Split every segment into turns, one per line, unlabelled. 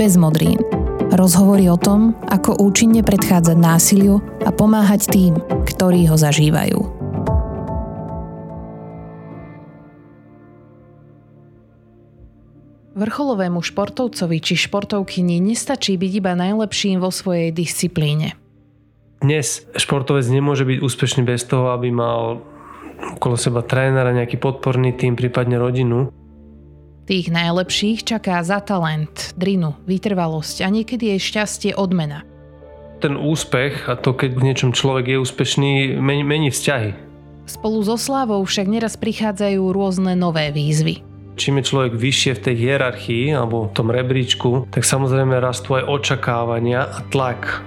Bez modrín. Rozhovory o tom, ako účinne predchádzať násiliu a pomáhať tým, ktorí ho zažívajú. Vrcholovému športovcovi či športovkyni nestačí byť iba najlepším vo svojej disciplíne.
Dnes športovec nemôže byť úspešný bez toho, aby mal okolo seba trénera, nejaký podporný tým, prípadne rodinu.
Tých najlepších čaká za talent, drinu, vytrvalosť a niekedy aj šťastie odmena.
Ten úspech a to, keď v niečom človek je úspešný, mení, mení vzťahy.
Spolu so slávou však neraz prichádzajú rôzne nové výzvy.
Čím je človek vyššie v tej hierarchii alebo v tom rebríčku, tak samozrejme rastú aj očakávania a tlak.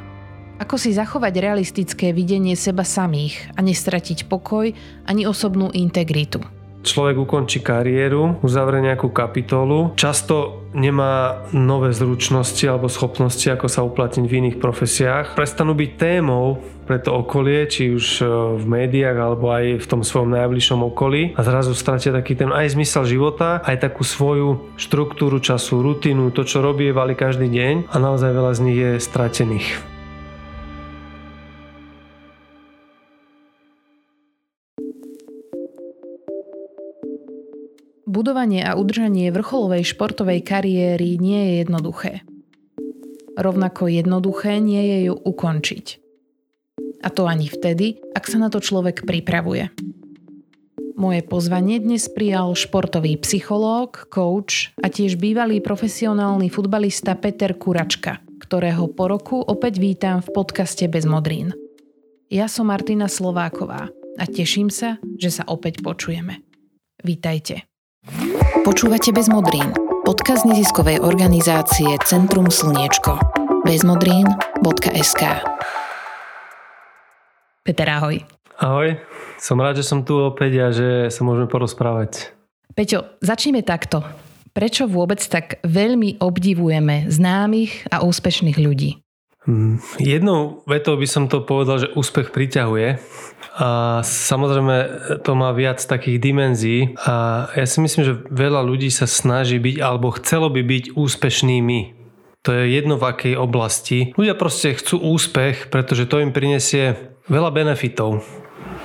Ako si zachovať realistické videnie seba samých a nestratiť pokoj ani osobnú integritu
človek ukončí kariéru, uzavrie nejakú kapitolu, často nemá nové zručnosti alebo schopnosti, ako sa uplatniť v iných profesiách. Prestanú byť témou pre to okolie, či už e, v médiách alebo aj v tom svojom najbližšom okolí a zrazu stratia taký ten aj zmysel života, aj takú svoju štruktúru času, rutinu, to čo robí, vali každý deň a naozaj veľa z nich je stratených.
Budovanie a udržanie vrcholovej športovej kariéry nie je jednoduché. Rovnako jednoduché nie je ju ukončiť. A to ani vtedy, ak sa na to človek pripravuje. Moje pozvanie dnes prijal športový psychológ, coach a tiež bývalý profesionálny futbalista Peter Kuračka, ktorého po roku opäť vítam v podcaste Bez modrín. Ja som Martina Slováková a teším sa, že sa opäť počujeme. Vítajte. Počúvate bez modrín. Podkaz neziskovej organizácie Centrum Slniečko. bezmodrín.sk Peter, ahoj.
Ahoj, som rád, že som tu opäť a že sa môžeme porozprávať.
Peťo, začneme takto. Prečo vôbec tak veľmi obdivujeme známych a úspešných ľudí?
Hm, jednou vetou by som to povedal, že úspech priťahuje a samozrejme to má viac takých dimenzií a ja si myslím, že veľa ľudí sa snaží byť alebo chcelo by byť úspešnými. To je jedno v akej oblasti. Ľudia proste chcú úspech, pretože to im prinesie veľa benefitov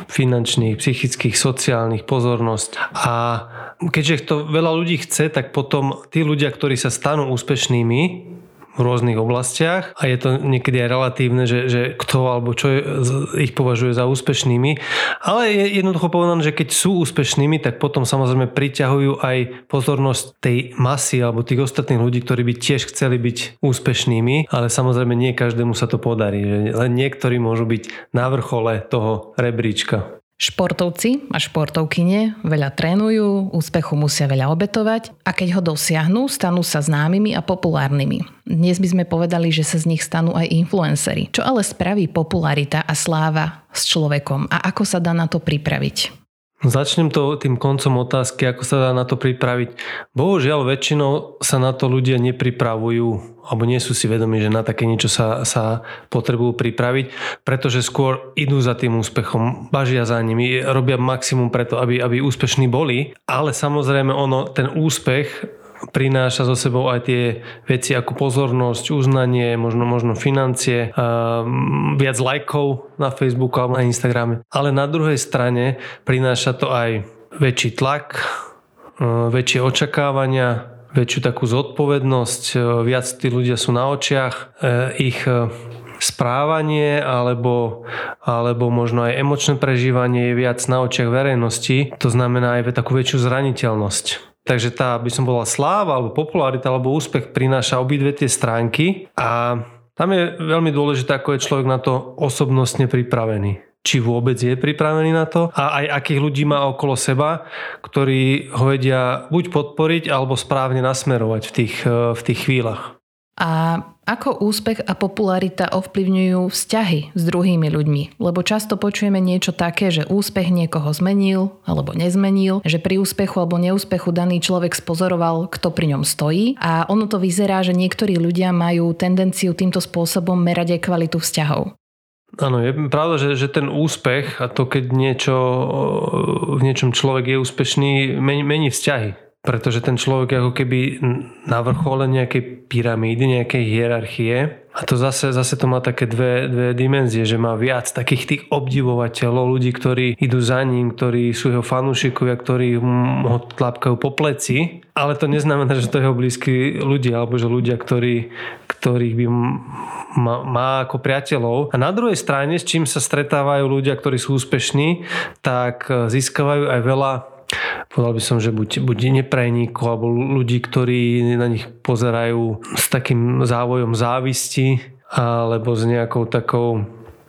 finančných, psychických, sociálnych, pozornosť. A keďže to veľa ľudí chce, tak potom tí ľudia, ktorí sa stanú úspešnými, v rôznych oblastiach a je to niekedy aj relatívne, že, že kto alebo čo je, ich považuje za úspešnými. Ale je jednoducho povedané, že keď sú úspešnými, tak potom samozrejme priťahujú aj pozornosť tej masy alebo tých ostatných ľudí, ktorí by tiež chceli byť úspešnými, ale samozrejme nie každému sa to podarí. Že len niektorí môžu byť na vrchole toho rebríčka.
Športovci a športovkyne veľa trénujú, úspechu musia veľa obetovať a keď ho dosiahnu, stanú sa známymi a populárnymi. Dnes by sme povedali, že sa z nich stanú aj influencery. Čo ale spraví popularita a sláva s človekom a ako sa dá na to pripraviť?
Začnem to tým koncom otázky, ako sa dá na to pripraviť. Bohužiaľ, väčšinou sa na to ľudia nepripravujú alebo nie sú si vedomi, že na také niečo sa, sa potrebujú pripraviť, pretože skôr idú za tým úspechom, bažia za nimi, robia maximum preto, aby, aby úspešní boli, ale samozrejme ono, ten úspech prináša so sebou aj tie veci ako pozornosť, uznanie, možno, možno financie, viac lajkov na Facebooku alebo na Instagrame. Ale na druhej strane prináša to aj väčší tlak, väčšie očakávania, väčšiu takú zodpovednosť, viac tí ľudia sú na očiach, ich správanie alebo, alebo možno aj emočné prežívanie je viac na očiach verejnosti. To znamená aj takú väčšiu zraniteľnosť. Takže tá, by som bola sláva, alebo popularita, alebo úspech prináša obidve tie stránky a tam je veľmi dôležité, ako je človek na to osobnostne pripravený. Či vôbec je pripravený na to a aj akých ľudí má okolo seba, ktorí ho vedia buď podporiť, alebo správne nasmerovať v tých, v tých chvíľach.
A ako úspech a popularita ovplyvňujú vzťahy s druhými ľuďmi? Lebo často počujeme niečo také, že úspech niekoho zmenil alebo nezmenil, že pri úspechu alebo neúspechu daný človek spozoroval, kto pri ňom stojí. A ono to vyzerá, že niektorí ľudia majú tendenciu týmto spôsobom merať aj kvalitu vzťahov.
Áno, je pravda, že, že ten úspech a to, keď niečo, v niečom človek je úspešný, mení, mení vzťahy. Pretože ten človek ako keby na vrchole nejakej pyramídy, nejakej hierarchie. A to zase, zase to má také dve, dve dimenzie, že má viac takých tých obdivovateľov, ľudí, ktorí idú za ním, ktorí sú jeho fanúšikovia, ktorí ho tlapkajú po pleci, ale to neznamená, že to je jeho blízky ľudia, alebo že ľudia, ktorí, ktorých by má, má ako priateľov. A na druhej strane, s čím sa stretávajú ľudia, ktorí sú úspešní, tak získavajú aj veľa povedal by som, že buď, buď neprajníkov alebo ľudí, ktorí na nich pozerajú s takým závojom závisti alebo s nejakou takou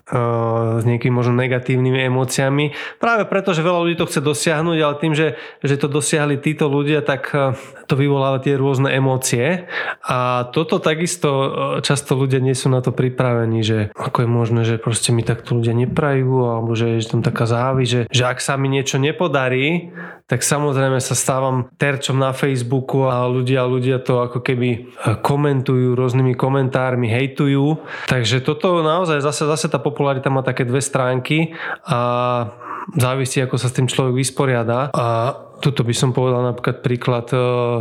s nejakými možno negatívnymi emóciami. Práve preto, že veľa ľudí to chce dosiahnuť, ale tým, že, že to dosiahli títo ľudia, tak to vyvoláva tie rôzne emócie. A toto takisto často ľudia nie sú na to pripravení, že ako je možné, že proste mi takto ľudia neprajú, alebo že je tam taká závi, že, že ak sa mi niečo nepodarí, tak samozrejme sa stávam terčom na Facebooku a ľudia, ľudia to ako keby e, komentujú rôznymi komentármi, hejtujú. Takže toto naozaj zase, zase tá popularita má také dve stránky a závisí, ako sa s tým človek vysporiada. A tuto by som povedal napríklad príklad e,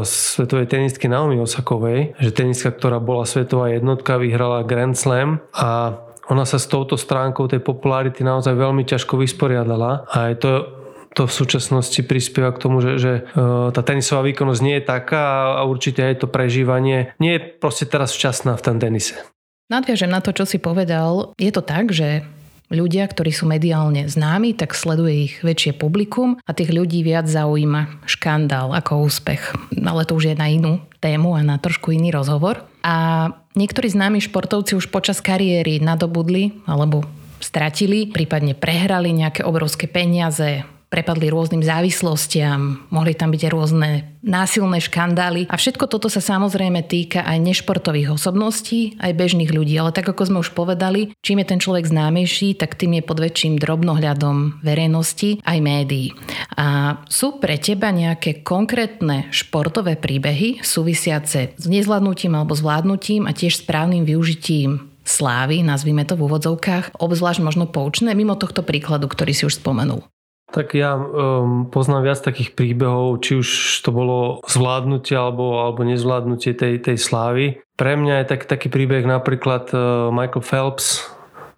svetovej tenistky Naomi Osakovej, že tenistka, ktorá bola svetová jednotka, vyhrala Grand Slam a ona sa s touto stránkou tej popularity naozaj veľmi ťažko vysporiadala a je to to v súčasnosti prispieva k tomu, že, že e, tá tenisová výkonnosť nie je taká a určite aj to prežívanie nie je proste teraz včasná v tom tenise.
Nadviažem na to, čo si povedal. Je to tak, že ľudia, ktorí sú mediálne známi, tak sleduje ich väčšie publikum a tých ľudí viac zaujíma škandál ako úspech. Ale to už je na inú tému a na trošku iný rozhovor. A niektorí známi športovci už počas kariéry nadobudli alebo stratili, prípadne prehrali nejaké obrovské peniaze, prepadli rôznym závislostiam, mohli tam byť rôzne násilné škandály a všetko toto sa samozrejme týka aj nešportových osobností, aj bežných ľudí, ale tak ako sme už povedali, čím je ten človek známejší, tak tým je pod väčším drobnohľadom verejnosti aj médií. A sú pre teba nejaké konkrétne športové príbehy súvisiace s nezvládnutím alebo zvládnutím a tiež správnym využitím slávy, nazvime to v úvodzovkách, obzvlášť možno poučné, mimo tohto príkladu, ktorý si už spomenul.
Tak ja um, poznám viac takých príbehov, či už to bolo zvládnutie alebo, alebo nezvládnutie tej, tej slávy. Pre mňa je tak, taký príbeh napríklad uh, Michael Phelps,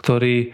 ktorý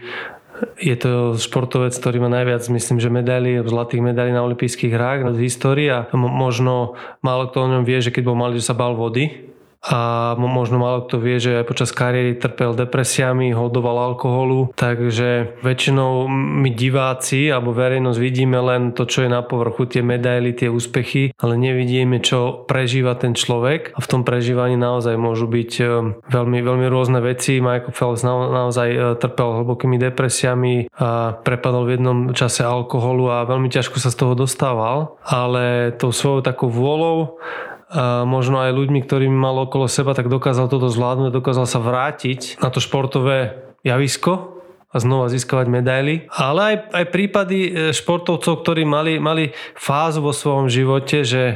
je to športovec, ktorý má najviac, myslím, že medailí, zlatých medailí na olympijských hrách v histórii a možno málo kto o ňom vie, že keď bol malý, že sa bal vody a možno málo kto vie, že aj počas kariéry trpel depresiami, hodoval alkoholu, takže väčšinou my diváci alebo verejnosť vidíme len to, čo je na povrchu, tie medaily, tie úspechy, ale nevidíme, čo prežíva ten človek a v tom prežívaní naozaj môžu byť e, veľmi, veľmi rôzne veci. Michael Phelps naozaj e, trpel hlbokými depresiami a prepadol v jednom čase alkoholu a veľmi ťažko sa z toho dostával, ale tou svojou takou vôľou možno aj ľuďmi, ktorými mal okolo seba, tak dokázal toto zvládnuť, dokázal sa vrátiť na to športové javisko a znova získavať medaily. Ale aj, aj prípady e, športovcov, ktorí mali, mali fázu vo svojom živote, že e,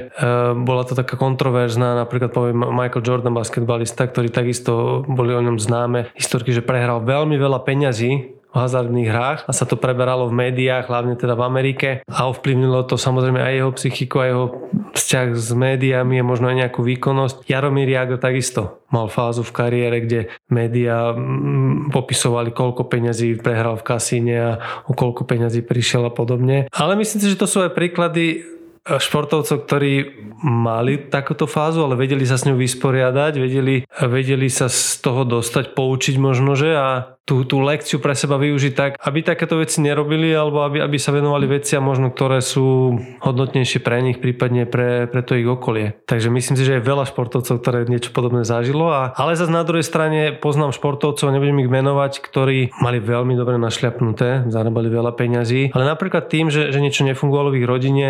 bola to taká kontroverzná, napríklad poviem Michael Jordan, basketbalista, ktorý takisto boli o ňom známe historky, že prehral veľmi veľa peňazí v hazardných hrách a sa to preberalo v médiách, hlavne teda v Amerike a ovplyvnilo to samozrejme aj jeho psychiku, aj jeho vzťah s médiami a možno aj nejakú výkonnosť. Jaromír Jagr takisto mal fázu v kariére, kde médiá mm, popisovali, koľko peňazí prehral v kasíne a o koľko peňazí prišiel a podobne. Ale myslím si, že to sú aj príklady športovcov, ktorí mali takúto fázu, ale vedeli sa s ňou vysporiadať, vedeli, vedeli sa z toho dostať, poučiť možno, že a tú, tú lekciu pre seba využiť tak, aby takéto veci nerobili alebo aby, aby sa venovali veciam možno, ktoré sú hodnotnejšie pre nich, prípadne pre, pre to ich okolie. Takže myslím si, že je veľa športovcov, ktoré niečo podobné zažilo. A, ale zase na druhej strane poznám športovcov, nebudem ich menovať, ktorí mali veľmi dobre našľapnuté, zarábali veľa peňazí, ale napríklad tým, že, že niečo nefungovalo v ich rodine,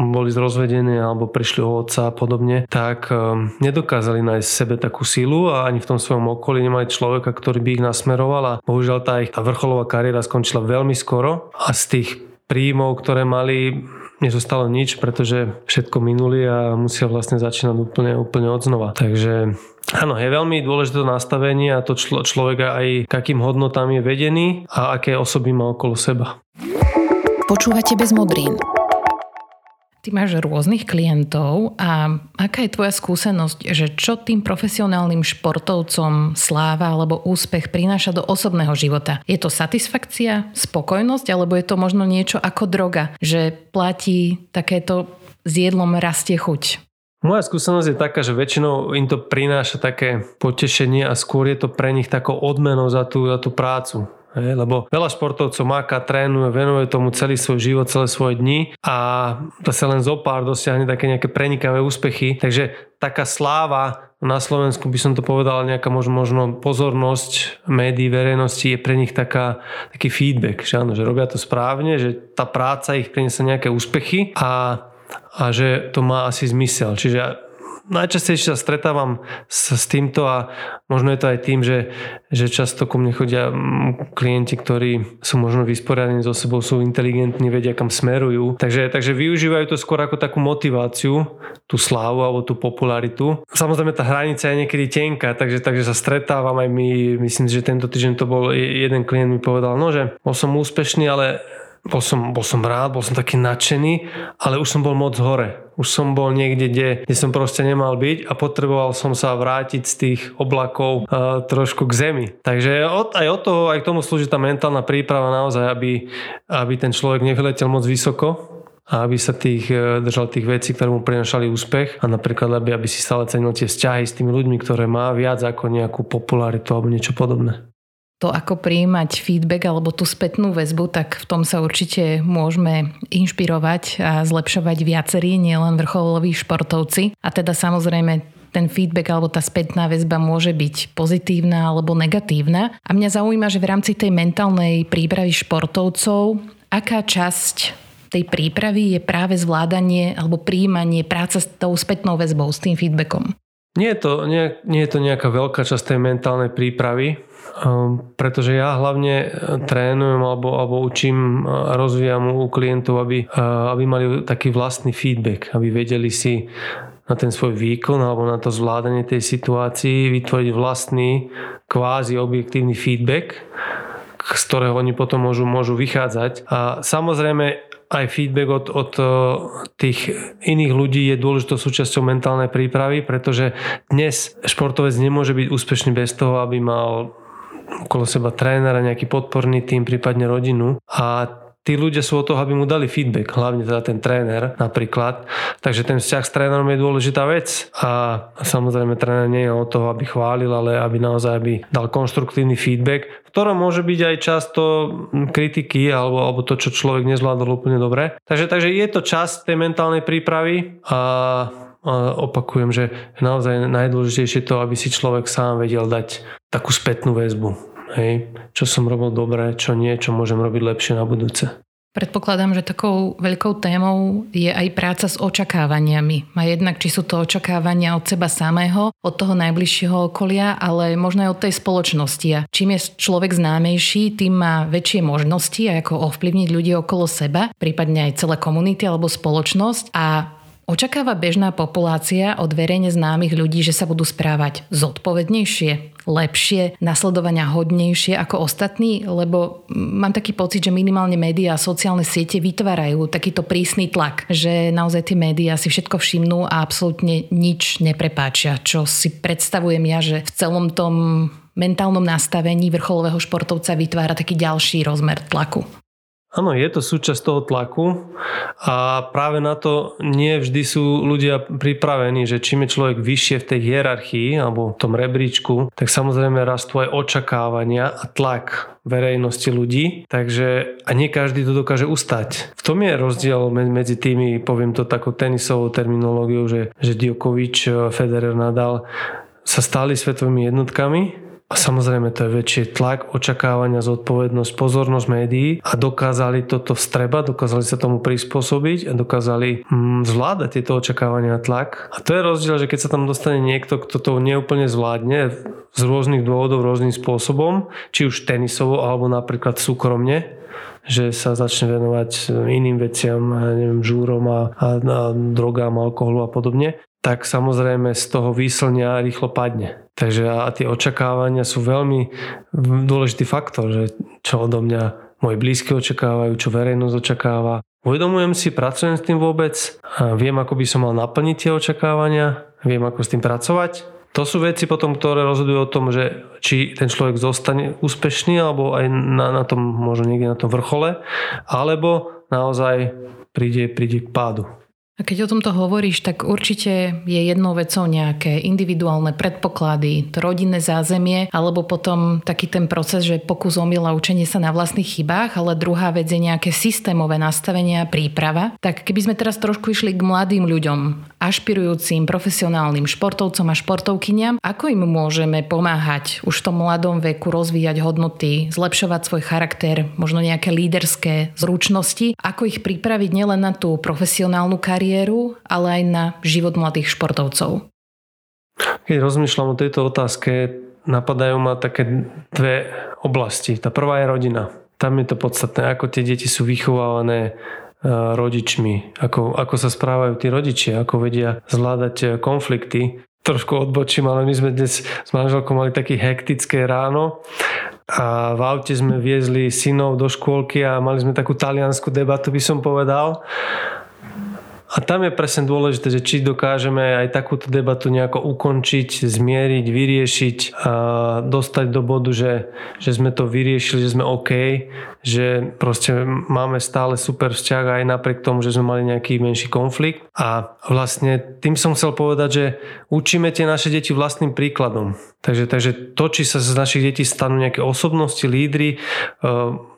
boli zrozvedení alebo prišli o otca a podobne, tak ehm, nedokázali nájsť sebe takú silu a ani v tom svojom okolí nemali človeka, ktorý by ich nasmeroval a bohužiaľ tá ich tá vrcholová kariéra skončila veľmi skoro a z tých príjmov, ktoré mali, nezostalo nič, pretože všetko minuli a musia vlastne začínať úplne, úplne od znova. Takže Áno, je veľmi dôležité to nastavenie a to člo, človeka aj akým hodnotám je vedený a aké osoby má okolo seba.
Počúvate bez modrín. Ty máš rôznych klientov a aká je tvoja skúsenosť, že čo tým profesionálnym športovcom sláva alebo úspech prináša do osobného života? Je to satisfakcia, spokojnosť alebo je to možno niečo ako droga, že platí takéto s jedlom rastie chuť?
Moja skúsenosť je taká, že väčšinou im to prináša také potešenie a skôr je to pre nich takou odmenou za tú, za tú prácu. Lebo veľa športovcov máka, trénuje, venuje tomu celý svoj život, celé svoje dni a sa len zo pár dosiahne také nejaké prenikavé úspechy. Takže taká sláva na Slovensku by som to povedal, nejaká možno pozornosť médií, verejnosti je pre nich taká, taký feedback, že áno, že robia to správne, že tá práca ich priniesie nejaké úspechy a, a že to má asi zmysel. Čiže najčastejšie sa stretávam s, s týmto a možno je to aj tým, že, že často ku mne chodia klienti, ktorí sú možno vysporiadení so sebou, sú inteligentní, vedia kam smerujú. Takže, takže využívajú to skôr ako takú motiváciu, tú slávu alebo tú popularitu. Samozrejme tá hranica je niekedy tenká, takže, takže sa stretávam aj my, myslím, že tento týždeň to bol jeden klient mi povedal, no že bol som úspešný, ale bol som, bol som rád, bol som taký nadšený, ale už som bol moc hore. Už som bol niekde, kde, kde som proste nemal byť a potreboval som sa vrátiť z tých oblakov uh, trošku k zemi. Takže od, aj od toho, aj k tomu slúži tá mentálna príprava naozaj, aby, aby ten človek nevyletel moc vysoko, a aby sa tých, e, držal tých vecí, ktoré mu prinašali úspech a napríklad, aby, aby si stále cenil tie vzťahy s tými ľuďmi, ktoré má viac ako nejakú popularitu alebo niečo podobné
to, ako prijímať feedback alebo tú spätnú väzbu, tak v tom sa určite môžeme inšpirovať a zlepšovať viacerí, nielen vrcholoví športovci. A teda samozrejme ten feedback alebo tá spätná väzba môže byť pozitívna alebo negatívna. A mňa zaujíma, že v rámci tej mentálnej prípravy športovcov, aká časť tej prípravy je práve zvládanie alebo príjmanie práca s tou spätnou väzbou, s tým feedbackom?
Nie je to, nie, nie je to nejaká veľká časť tej mentálnej prípravy. Ehm, pretože ja hlavne e, trénujem alebo, alebo učím a rozvíjam u klientov, aby, e, aby mali taký vlastný feedback, aby vedeli si na ten svoj výkon alebo na to zvládanie tej situácii vytvoriť vlastný kvázi objektívny feedback, z ktorého oni potom môžu, môžu vychádzať. A samozrejme aj feedback od, od e, tých iných ľudí je dôležitou súčasťou mentálnej prípravy, pretože dnes športovec nemôže byť úspešný bez toho, aby mal okolo seba trénera, nejaký podporný tým, prípadne rodinu a tí ľudia sú o toho, aby mu dali feedback, hlavne teda ten tréner napríklad. Takže ten vzťah s trénerom je dôležitá vec a samozrejme tréner nie je o toho, aby chválil, ale aby naozaj aby dal konštruktívny feedback, v ktorom môže byť aj často kritiky alebo, alebo to, čo človek nezvládol úplne dobre. Takže, takže je to časť tej mentálnej prípravy a opakujem, že naozaj najdôležitejšie je to, aby si človek sám vedel dať takú spätnú väzbu. Hej, čo som robil dobre, čo nie, čo môžem robiť lepšie na budúce.
Predpokladám, že takou veľkou témou je aj práca s očakávaniami. A jednak, či sú to očakávania od seba samého, od toho najbližšieho okolia, ale možno aj od tej spoločnosti. A čím je človek známejší, tým má väčšie možnosti, ako ovplyvniť ľudí okolo seba, prípadne aj celé komunity alebo spoločnosť. A Očakáva bežná populácia od verejne známych ľudí, že sa budú správať zodpovednejšie, lepšie, nasledovania hodnejšie ako ostatní, lebo mám taký pocit, že minimálne médiá a sociálne siete vytvárajú takýto prísny tlak, že naozaj tie médiá si všetko všimnú a absolútne nič neprepáčia, čo si predstavujem ja, že v celom tom mentálnom nastavení vrcholového športovca vytvára taký ďalší rozmer tlaku.
Áno, je to súčasť toho tlaku a práve na to nie vždy sú ľudia pripravení, že čím je človek vyššie v tej hierarchii alebo v tom rebríčku, tak samozrejme rastú aj očakávania a tlak verejnosti ľudí, takže a nie každý to dokáže ustať. V tom je rozdiel medzi tými, poviem to takou tenisovou terminológiou, že, že Djokovic, Federer, Nadal sa stali svetovými jednotkami, a samozrejme to je väčší tlak, očakávania, zodpovednosť, pozornosť médií a dokázali toto vstrebať, dokázali sa tomu prispôsobiť a dokázali hm, zvládať tieto očakávania a tlak. A to je rozdiel, že keď sa tam dostane niekto, kto to neúplne zvládne z rôznych dôvodov, rôznym spôsobom, či už tenisovo alebo napríklad súkromne, že sa začne venovať iným veciam, neviem, žúrom a, a, a drogám, alkoholu a podobne, tak samozrejme z toho výslňa rýchlo padne. Takže a tie očakávania sú veľmi dôležitý faktor, že čo odo mňa moji blízky očakávajú, čo verejnosť očakáva. Uvedomujem si, pracujem s tým vôbec, a viem, ako by som mal naplniť tie očakávania, viem, ako s tým pracovať. To sú veci potom, ktoré rozhodujú o tom, že či ten človek zostane úspešný, alebo aj na, na tom, možno niekde na tom vrchole, alebo naozaj príde, príde k pádu.
A keď o tomto hovoríš, tak určite je jednou vecou nejaké individuálne predpoklady, to rodinné zázemie, alebo potom taký ten proces, že pokus omila učenie sa na vlastných chybách, ale druhá vec je nejaké systémové nastavenie a príprava. Tak keby sme teraz trošku išli k mladým ľuďom, ašpirujúcim profesionálnym športovcom a športovkyniam, ako im môžeme pomáhať už v tom mladom veku rozvíjať hodnoty, zlepšovať svoj charakter, možno nejaké líderské zručnosti, ako ich pripraviť nielen na tú profesionálnu kariéru, ale aj na život mladých športovcov?
Keď rozmýšľam o tejto otázke, napadajú ma také dve oblasti. Tá prvá je rodina. Tam je to podstatné, ako tie deti sú vychovávané rodičmi, ako, ako sa správajú tí rodičia, ako vedia zvládať e, konflikty. Trošku odbočím, ale my sme dnes s manželkou mali také hektické ráno a v aute sme viezli synov do škôlky a mali sme takú taliansku debatu, by som povedal. A tam je presne dôležité, že či dokážeme aj takúto debatu nejako ukončiť, zmieriť, vyriešiť a dostať do bodu, že, že sme to vyriešili, že sme OK, že proste máme stále super vzťah aj napriek tomu, že sme mali nejaký menší konflikt. A vlastne tým som chcel povedať, že učíme tie naše deti vlastným príkladom. Takže, takže to, či sa z našich detí stanú nejaké osobnosti, lídry,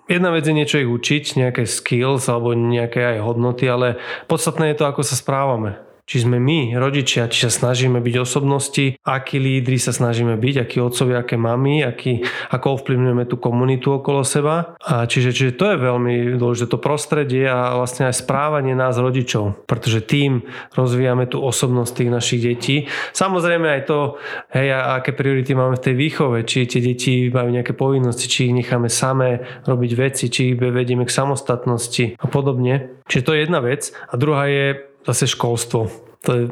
jedna vec je niečo ich učiť, nejaké skills alebo nejaké aj hodnoty, ale podstatné je to, ako sa správame či sme my, rodičia, či sa snažíme byť osobnosti, akí lídry sa snažíme byť, akí otcovia, aké mami, aký, ako ovplyvňujeme tú komunitu okolo seba. A čiže, čiže to je veľmi dôležité, to prostredie a vlastne aj správanie nás rodičov, pretože tým rozvíjame tú osobnosť tých našich detí. Samozrejme aj to, hej, a aké priority máme v tej výchove, či tie deti majú nejaké povinnosti, či ich necháme samé robiť veci, či ich vedieme k samostatnosti a podobne. Čiže to je jedna vec. A druhá je zase školstvo. To je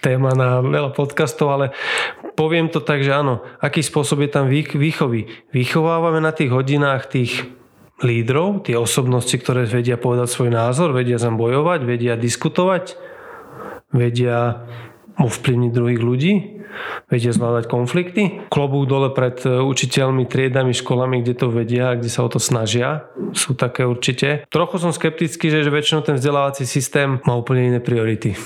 téma na veľa podcastov, ale poviem to tak, že áno, aký spôsob je tam výchovy. Vychovávame na tých hodinách tých lídrov, tie osobnosti, ktoré vedia povedať svoj názor, vedia zam bojovať, vedia diskutovať, vedia ovplyvniť druhých ľudí, vedia zvládať konflikty. Klobúk dole pred e, učiteľmi, triedami, školami, kde to vedia, kde sa o to snažia. Sú také určite. Trochu som skeptický, že, že väčšinou ten vzdelávací systém má úplne iné priority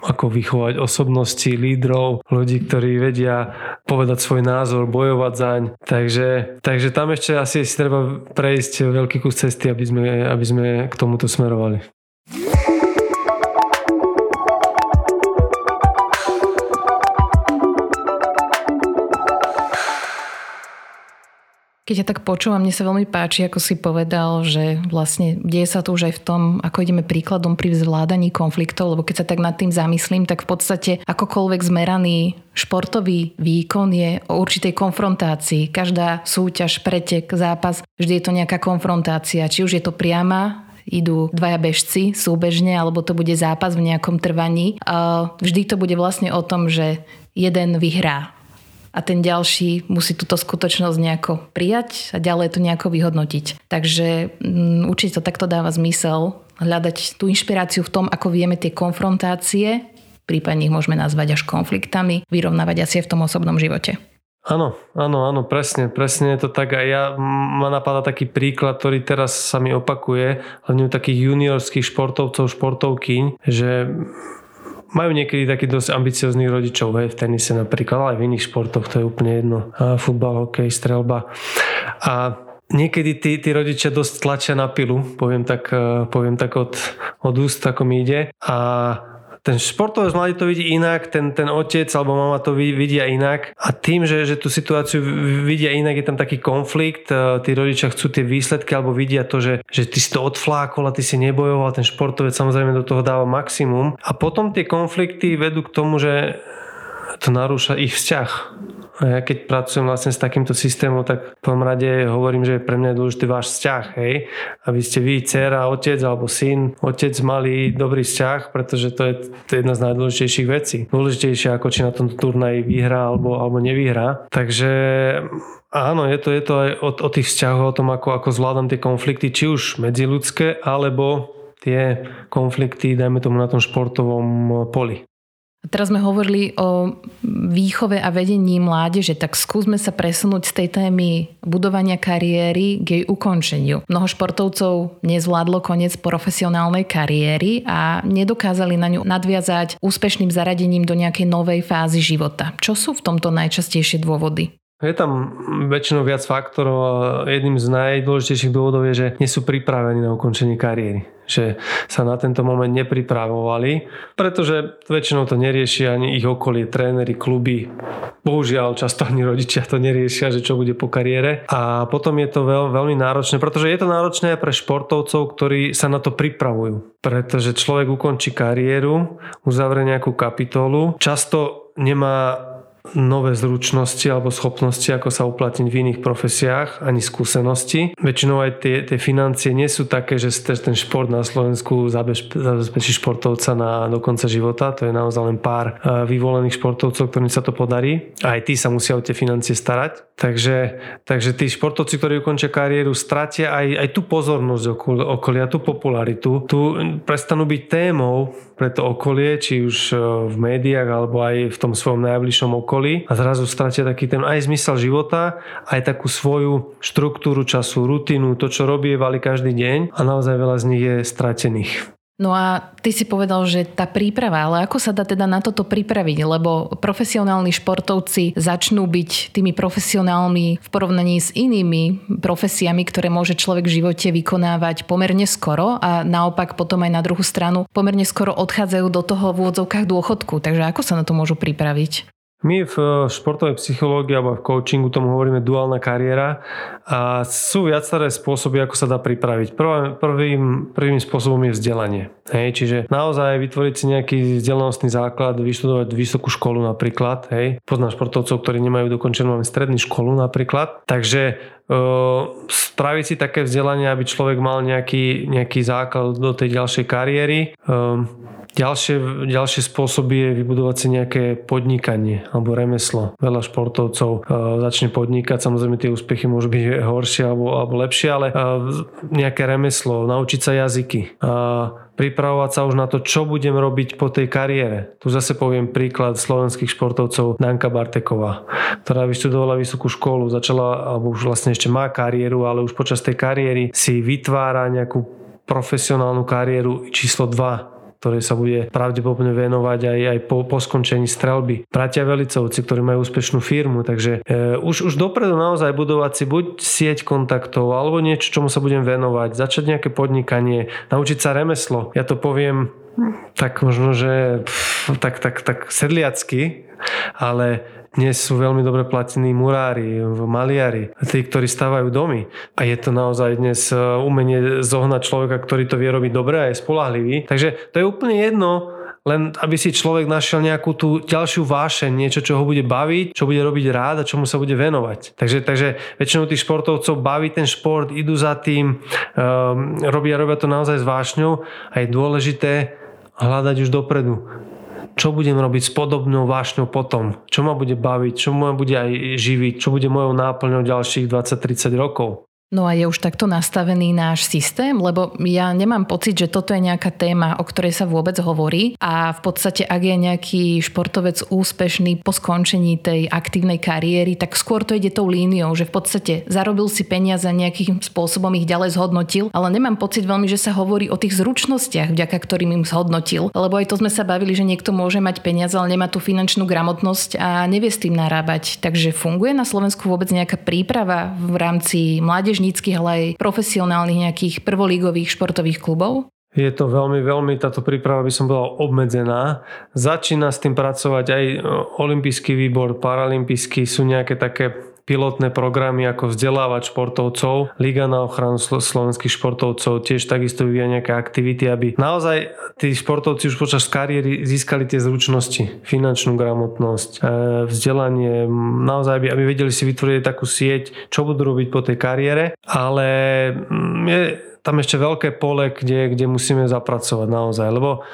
ako vychovať osobnosti, lídrov, ľudí, ktorí vedia povedať svoj názor, bojovať zaň. Takže, takže tam ešte asi si treba prejsť veľký kus cesty, aby sme, aby sme k tomuto smerovali.
Keď ja tak počúvam, mne sa veľmi páči, ako si povedal, že vlastne deje sa to už aj v tom, ako ideme príkladom pri zvládaní konfliktov, lebo keď sa tak nad tým zamyslím, tak v podstate akokoľvek zmeraný športový výkon je o určitej konfrontácii. Každá súťaž, pretek, zápas, vždy je to nejaká konfrontácia. Či už je to priama idú dvaja bežci súbežne, alebo to bude zápas v nejakom trvaní. Vždy to bude vlastne o tom, že jeden vyhrá a ten ďalší musí túto skutočnosť nejako prijať a ďalej to nejako vyhodnotiť. Takže um, určite to takto dáva zmysel hľadať tú inšpiráciu v tom, ako vieme tie konfrontácie, prípadne ich môžeme nazvať až konfliktami, vyrovnávať asi v tom osobnom živote.
Áno, áno, áno, presne, presne je to tak. A ja ma napadá taký príklad, ktorý teraz sa mi opakuje, hlavne u takých juniorských športovcov, športovkyň, že majú niekedy taký dosť ambiciozných rodičov, hej, v tenise napríklad, ale aj v iných športoch, to je úplne jedno. A futbal, hokej, strelba. A niekedy tí, tí rodičia dosť tlačia na pilu, poviem tak, eh, poviem tak od, od úst, ako mi ide. A ten športovec mladý to vidí inak, ten, ten otec alebo mama to vidia inak. A tým, že, že tú situáciu vidia inak, je tam taký konflikt, e, tí rodičia chcú tie výsledky alebo vidia to, že, že ty si to odflákol a ty si nebojoval, ten športovec samozrejme do toho dáva maximum. A potom tie konflikty vedú k tomu, že to narúša ich vzťah ja keď pracujem vlastne s takýmto systémom, tak v prvom rade hovorím, že pre mňa je dôležitý váš vzťah, hej. Aby ste vy, dcera, otec alebo syn, otec mali dobrý vzťah, pretože to je, to je jedna z najdôležitejších vecí. Dôležitejšie ako či na tomto turnaji vyhrá alebo, alebo nevyhrá. Takže áno, je to, je to aj o, o tých vzťahoch, o tom, ako, ako zvládam tie konflikty, či už medziludské, alebo tie konflikty, dajme tomu na tom športovom poli.
Teraz sme hovorili o výchove a vedení mládeže, tak skúsme sa presunúť z tej témy budovania kariéry k jej ukončeniu. Mnoho športovcov nezvládlo koniec profesionálnej kariéry a nedokázali na ňu nadviazať úspešným zaradením do nejakej novej fázy života. Čo sú v tomto najčastejšie dôvody?
Je tam väčšinou viac faktorov jedným z najdôležitejších dôvodov je, že nie sú pripravení na ukončenie kariéry. Že sa na tento moment nepripravovali, pretože väčšinou to neriešia ani ich okolie, tréneri, kluby. Bohužiaľ, často ani rodičia to neriešia, že čo bude po kariére. A potom je to veľ, veľmi náročné, pretože je to náročné aj pre športovcov, ktorí sa na to pripravujú. Pretože človek ukončí kariéru, uzavrie nejakú kapitolu, často nemá nové zručnosti alebo schopnosti, ako sa uplatniť v iných profesiách, ani skúsenosti. Väčšinou aj tie, tie financie nie sú také, že ten šport na Slovensku zabezpečí športovca na, do konca života. To je naozaj len pár e, vyvolených športovcov, ktorým sa to podarí. Aj tí sa musia o tie financie starať. Takže, takže tí športovci, ktorí ukončia kariéru, stratia aj, aj tú pozornosť okolia, tú popularitu. Tu prestanú byť témou pre to okolie, či už e, v médiách alebo aj v tom svojom najbližšom okolí a zrazu stratia taký ten aj zmysel života, aj takú svoju štruktúru času, rutinu, to, čo robí, vali každý deň a naozaj veľa z nich je stratených.
No a ty si povedal, že tá príprava, ale ako sa dá teda na toto pripraviť? Lebo profesionálni športovci začnú byť tými profesionálmi v porovnaní s inými profesiami, ktoré môže človek v živote vykonávať pomerne skoro a naopak potom aj na druhú stranu pomerne skoro odchádzajú do toho v úvodzovkách dôchodku. Takže ako sa na to môžu pripraviť?
My v športovej psychológii alebo v coachingu tomu hovoríme duálna kariéra a sú viaceré spôsoby, ako sa dá pripraviť. Prvým, prvým, prvým spôsobom je vzdelanie. Hej, čiže naozaj vytvoriť si nejaký vzdelanostný základ, vyštudovať vysokú školu napríklad. Hej. Poznám športovcov, ktorí nemajú dokončenú len strednú školu napríklad. Takže spraviť si také vzdelanie, aby človek mal nejaký, nejaký základ do tej ďalšej kariéry. Ďalšie, ďalšie spôsoby je vybudovať si nejaké podnikanie alebo remeslo. Veľa športovcov začne podnikať, samozrejme tie úspechy môžu byť horšie alebo, alebo lepšie, ale nejaké remeslo, naučiť sa jazyky. Uh, pripravovať sa už na to, čo budem robiť po tej kariére. Tu zase poviem príklad slovenských športovcov Danka Barteková, ktorá vyštudovala vysokú školu, začala, alebo už vlastne ešte má kariéru, ale už počas tej kariéry si vytvára nejakú profesionálnu kariéru číslo 2 ktoré sa bude pravdepodobne venovať aj, aj po, po skončení strelby. Bratia Velicovci, ktorí majú úspešnú firmu, takže e, už, už dopredu naozaj budovať si buď sieť kontaktov alebo niečo, čomu sa budem venovať, začať nejaké podnikanie, naučiť sa remeslo. Ja to poviem tak možno, že pff, tak, tak, tak sedliacky, ale dnes sú veľmi dobre platení murári, maliari, tí, ktorí stávajú domy. A je to naozaj dnes e, umenie zohnať človeka, ktorý to vie robiť dobre a je spolahlivý. Takže to je úplne jedno, len aby si človek našiel nejakú tú ďalšiu vášeň, niečo, čo ho bude baviť, čo bude robiť rád a čomu sa bude venovať. Takže, takže väčšinou tých športovcov baví ten šport, idú za tým, um, robia, robia to naozaj s vášňou a je dôležité hľadať už dopredu čo budem robiť s podobnou vášňou potom, čo ma bude baviť, čo ma bude aj živiť, čo bude mojou náplňou ďalších 20-30 rokov.
No a je už takto nastavený náš systém, lebo ja nemám pocit, že toto je nejaká téma, o ktorej sa vôbec hovorí. A v podstate ak je nejaký športovec úspešný po skončení tej aktívnej kariéry, tak skôr to ide tou líniou, že v podstate zarobil si peniaze nejakým spôsobom ich ďalej zhodnotil, ale nemám pocit veľmi, že sa hovorí o tých zručnostiach, vďaka ktorým im zhodnotil, lebo aj to sme sa bavili, že niekto môže mať peniaze, ale nemá tú finančnú gramotnosť a nevie s tým narábať. Takže funguje na Slovensku vôbec nejaká príprava v rámci mládež mládežníckých, ale aj profesionálnych nejakých prvolígových športových klubov?
Je to veľmi, veľmi, táto príprava by som bola obmedzená. Začína s tým pracovať aj olimpijský výbor, paralympijský, sú nejaké také pilotné programy ako vzdelávať športovcov. Liga na ochranu slovenských športovcov tiež takisto vyvíja nejaké aktivity, aby naozaj tí športovci už počas kariéry získali tie zručnosti, finančnú gramotnosť, e, vzdelanie, naozaj aby, aby vedeli si vytvoriť takú sieť, čo budú robiť po tej kariére, ale je, tam ešte veľké pole, kde, kde musíme zapracovať naozaj, lebo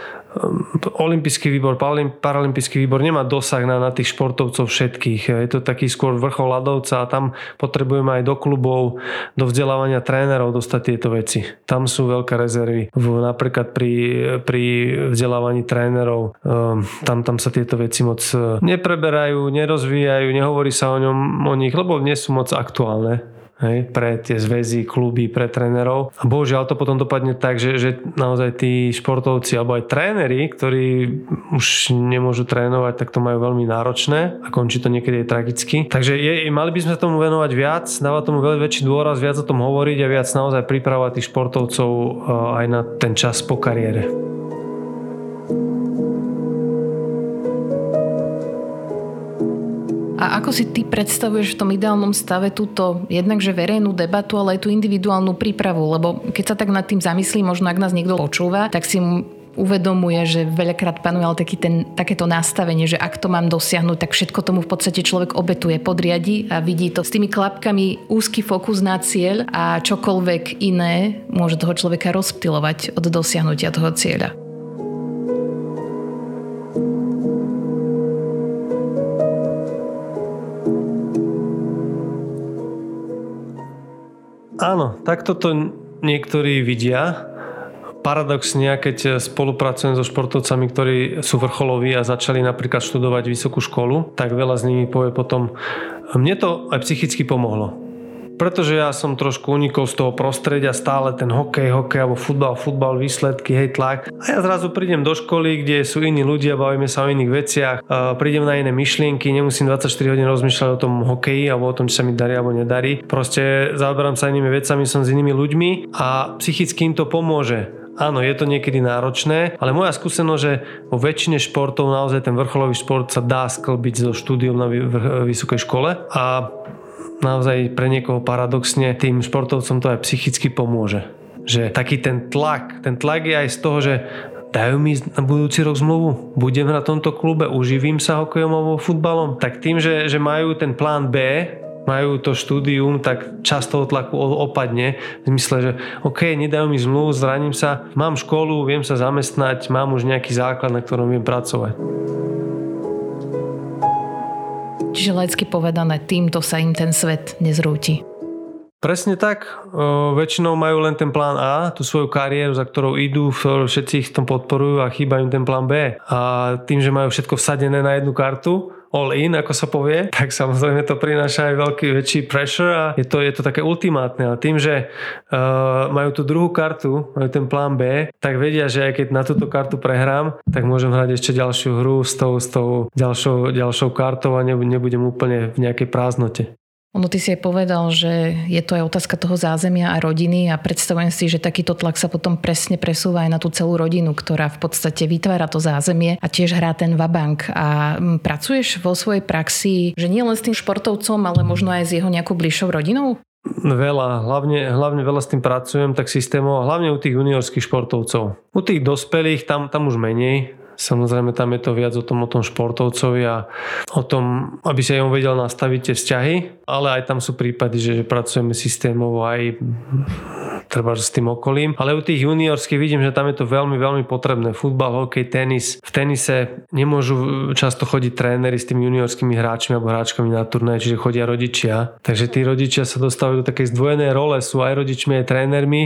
Olympijský výbor, paralympijský výbor nemá dosah na, na tých športovcov všetkých. Je to taký skôr vrchol ľadovca a tam potrebujeme aj do klubov, do vzdelávania trénerov dostať tieto veci. Tam sú veľké rezervy. Napríklad pri, pri vzdelávaní trénerov um, tam, tam sa tieto veci moc uh, nepreberajú, nerozvíjajú, nehovorí sa o ňom o nich, lebo nie sú moc aktuálne hej, pre tie zväzy, kluby, pre trénerov. A bohužiaľ to potom dopadne tak, že, že naozaj tí športovci alebo aj tréneri, ktorí už nemôžu trénovať, tak to majú veľmi náročné a končí to niekedy aj tragicky. Takže je, mali by sme sa tomu venovať viac, dávať tomu veľmi väčší dôraz, viac o tom hovoriť a viac naozaj pripravovať tých športovcov eh, aj na ten čas po kariére.
A ako si ty predstavuješ v tom ideálnom stave túto jednakže verejnú debatu, ale aj tú individuálnu prípravu? Lebo keď sa tak nad tým zamyslí, možno ak nás niekto počúva, tak si uvedomuje, že veľakrát panuje ale taký ten, takéto nastavenie, že ak to mám dosiahnuť, tak všetko tomu v podstate človek obetuje, podriadi a vidí to s tými klapkami úzky fokus na cieľ a čokoľvek iné môže toho človeka rozptilovať od dosiahnutia toho cieľa.
Áno, takto to niektorí vidia. Paradoxne, keď spolupracujem so športovcami, ktorí sú vrcholoví a začali napríklad študovať vysokú školu, tak veľa z nimi povie potom, mne to aj psychicky pomohlo pretože ja som trošku unikol z toho prostredia, stále ten hokej, hokej alebo futbal, futbal, výsledky, hej, tlak. A ja zrazu prídem do školy, kde sú iní ľudia, bavíme sa o iných veciach, prídem na iné myšlienky, nemusím 24 hodín rozmýšľať o tom hokeji alebo o tom, či sa mi darí alebo nedarí. Proste zaoberám sa inými vecami, som s inými ľuďmi a psychicky im to pomôže. Áno, je to niekedy náročné, ale moja skúsenosť, že vo väčšine športov naozaj ten vrcholový šport sa dá sklbiť so štúdiom na vysokej škole a naozaj pre niekoho paradoxne tým športovcom to aj psychicky pomôže. Že taký ten tlak, ten tlak je aj z toho, že dajú mi na budúci rok zmluvu, budem na tomto klube, uživím sa hokejom alebo futbalom. Tak tým, že, že majú ten plán B, majú to štúdium, tak často toho tlaku opadne v zmysle, že OK, nedajú mi zmluvu, zraním sa, mám školu, viem sa zamestnať, mám už nejaký základ, na ktorom viem pracovať.
Čiže lecky povedané, týmto sa im ten svet nezrúti.
Presne tak. Väčšinou majú len ten plán A, tú svoju kariéru, za ktorou idú, všetci ich tom podporujú a chýba im ten plán B. A tým, že majú všetko vsadené na jednu kartu, all in, ako sa povie, tak samozrejme to prináša aj veľký väčší pressure a je to, je to také ultimátne. Ale tým, že uh, majú tú druhú kartu, majú ten plán B, tak vedia, že aj keď na túto kartu prehrám, tak môžem hrať ešte ďalšiu hru s tou, s tou ďalšou, ďalšou kartou a nebudem úplne v nejakej prázdnote.
Ono ty si aj povedal, že je to aj otázka toho zázemia a rodiny a predstavujem si, že takýto tlak sa potom presne presúva aj na tú celú rodinu, ktorá v podstate vytvára to zázemie a tiež hrá ten vabank. A pracuješ vo svojej praxi, že nie len s tým športovcom, ale možno aj s jeho nejakou bližšou rodinou?
Veľa, hlavne, hlavne veľa s tým pracujem, tak systémov, hlavne u tých juniorských športovcov. U tých dospelých tam, tam už menej, Samozrejme tam je to viac o tom, o tom športovcovi a o tom, aby sa on vedel nastaviť tie vzťahy, ale aj tam sú prípady, že pracujeme systémovo aj treba s tým okolím. Ale u tých juniorských vidím, že tam je to veľmi, veľmi potrebné. Futbal, hokej, tenis. V tenise nemôžu často chodiť tréneri s tými juniorskými hráčmi alebo hráčkami na turné, čiže chodia rodičia. Takže tí rodičia sa dostávajú do takej zdvojenej role, sú aj rodičmi, aj trénermi.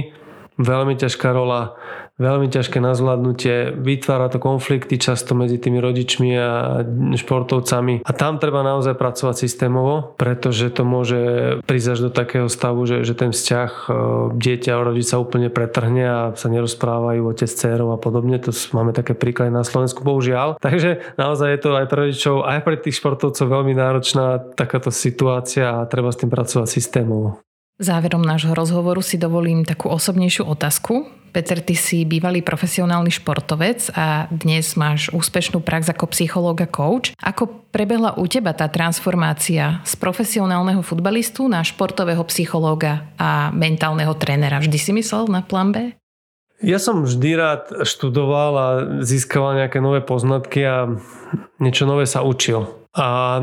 Veľmi ťažká rola veľmi ťažké na zvládnutie, vytvára to konflikty často medzi tými rodičmi a športovcami a tam treba naozaj pracovať systémovo, pretože to môže prísť až do takého stavu, že, že ten vzťah e, dieťa a rodič sa úplne pretrhne a sa nerozprávajú otec s dcerou a podobne. To máme také príklady na Slovensku, bohužiaľ. Takže naozaj je to aj pre rodičov, aj pre tých športovcov veľmi náročná takáto situácia a treba s tým pracovať systémovo.
Záverom nášho rozhovoru si dovolím takú osobnejšiu otázku. Peter, ty si bývalý profesionálny športovec a dnes máš úspešnú prax ako psychológ a coach. Ako prebehla u teba tá transformácia z profesionálneho futbalistu na športového psychológa a mentálneho trénera? Vždy si myslel na plán B?
Ja som vždy rád študoval a získaval nejaké nové poznatky a niečo nové sa učil. A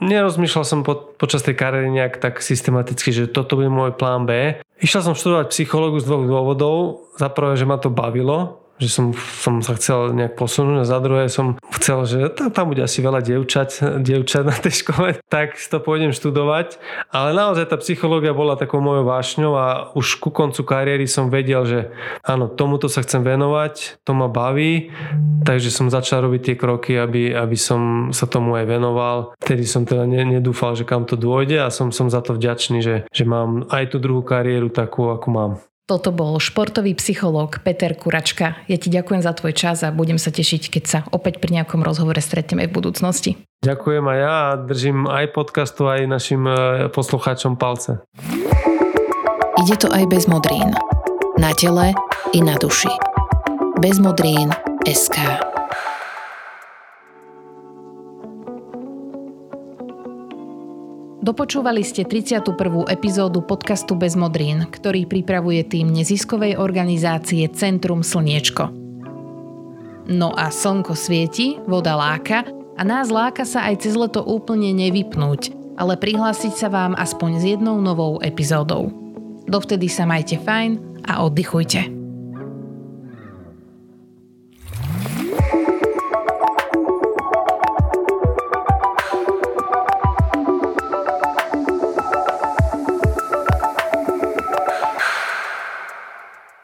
nerozmýšľal som po, počas tej kariéry nejak tak systematicky, že toto bude môj plán B. Išiel som študovať psychológu z dvoch dôvodov. Za prvé, že ma to bavilo, že som, som sa chcel nejak posunúť a za druhé som chcel, že tam, tam bude asi veľa dievčat, dievčat na tej škole, tak to pôjdem študovať. Ale naozaj tá psychológia bola takou mojou vášňou a už ku koncu kariéry som vedel, že áno, tomuto sa chcem venovať, to ma baví, takže som začal robiť tie kroky, aby, aby som sa tomu aj venoval. Vtedy som teda nedúfal, že kam to dôjde a som, som za to vďačný, že, že mám aj tú druhú kariéru takú, ako mám.
Toto bol športový psychológ Peter Kuračka. Ja ti ďakujem za tvoj čas a budem sa tešiť, keď sa opäť pri nejakom rozhovore stretneme v budúcnosti.
Ďakujem aj ja a držím aj podcastu, aj našim e, poslucháčom palce.
Ide to aj bez modrín. Na tele i na duši. Bez modrín SK. Dopočúvali ste 31. epizódu podcastu Bez modrín, ktorý pripravuje tým neziskovej organizácie Centrum Slniečko. No a slnko svieti, voda láka a nás láka sa aj cez leto úplne nevypnúť, ale prihlásiť sa vám aspoň s jednou novou epizódou. Dovtedy sa majte fajn a oddychujte.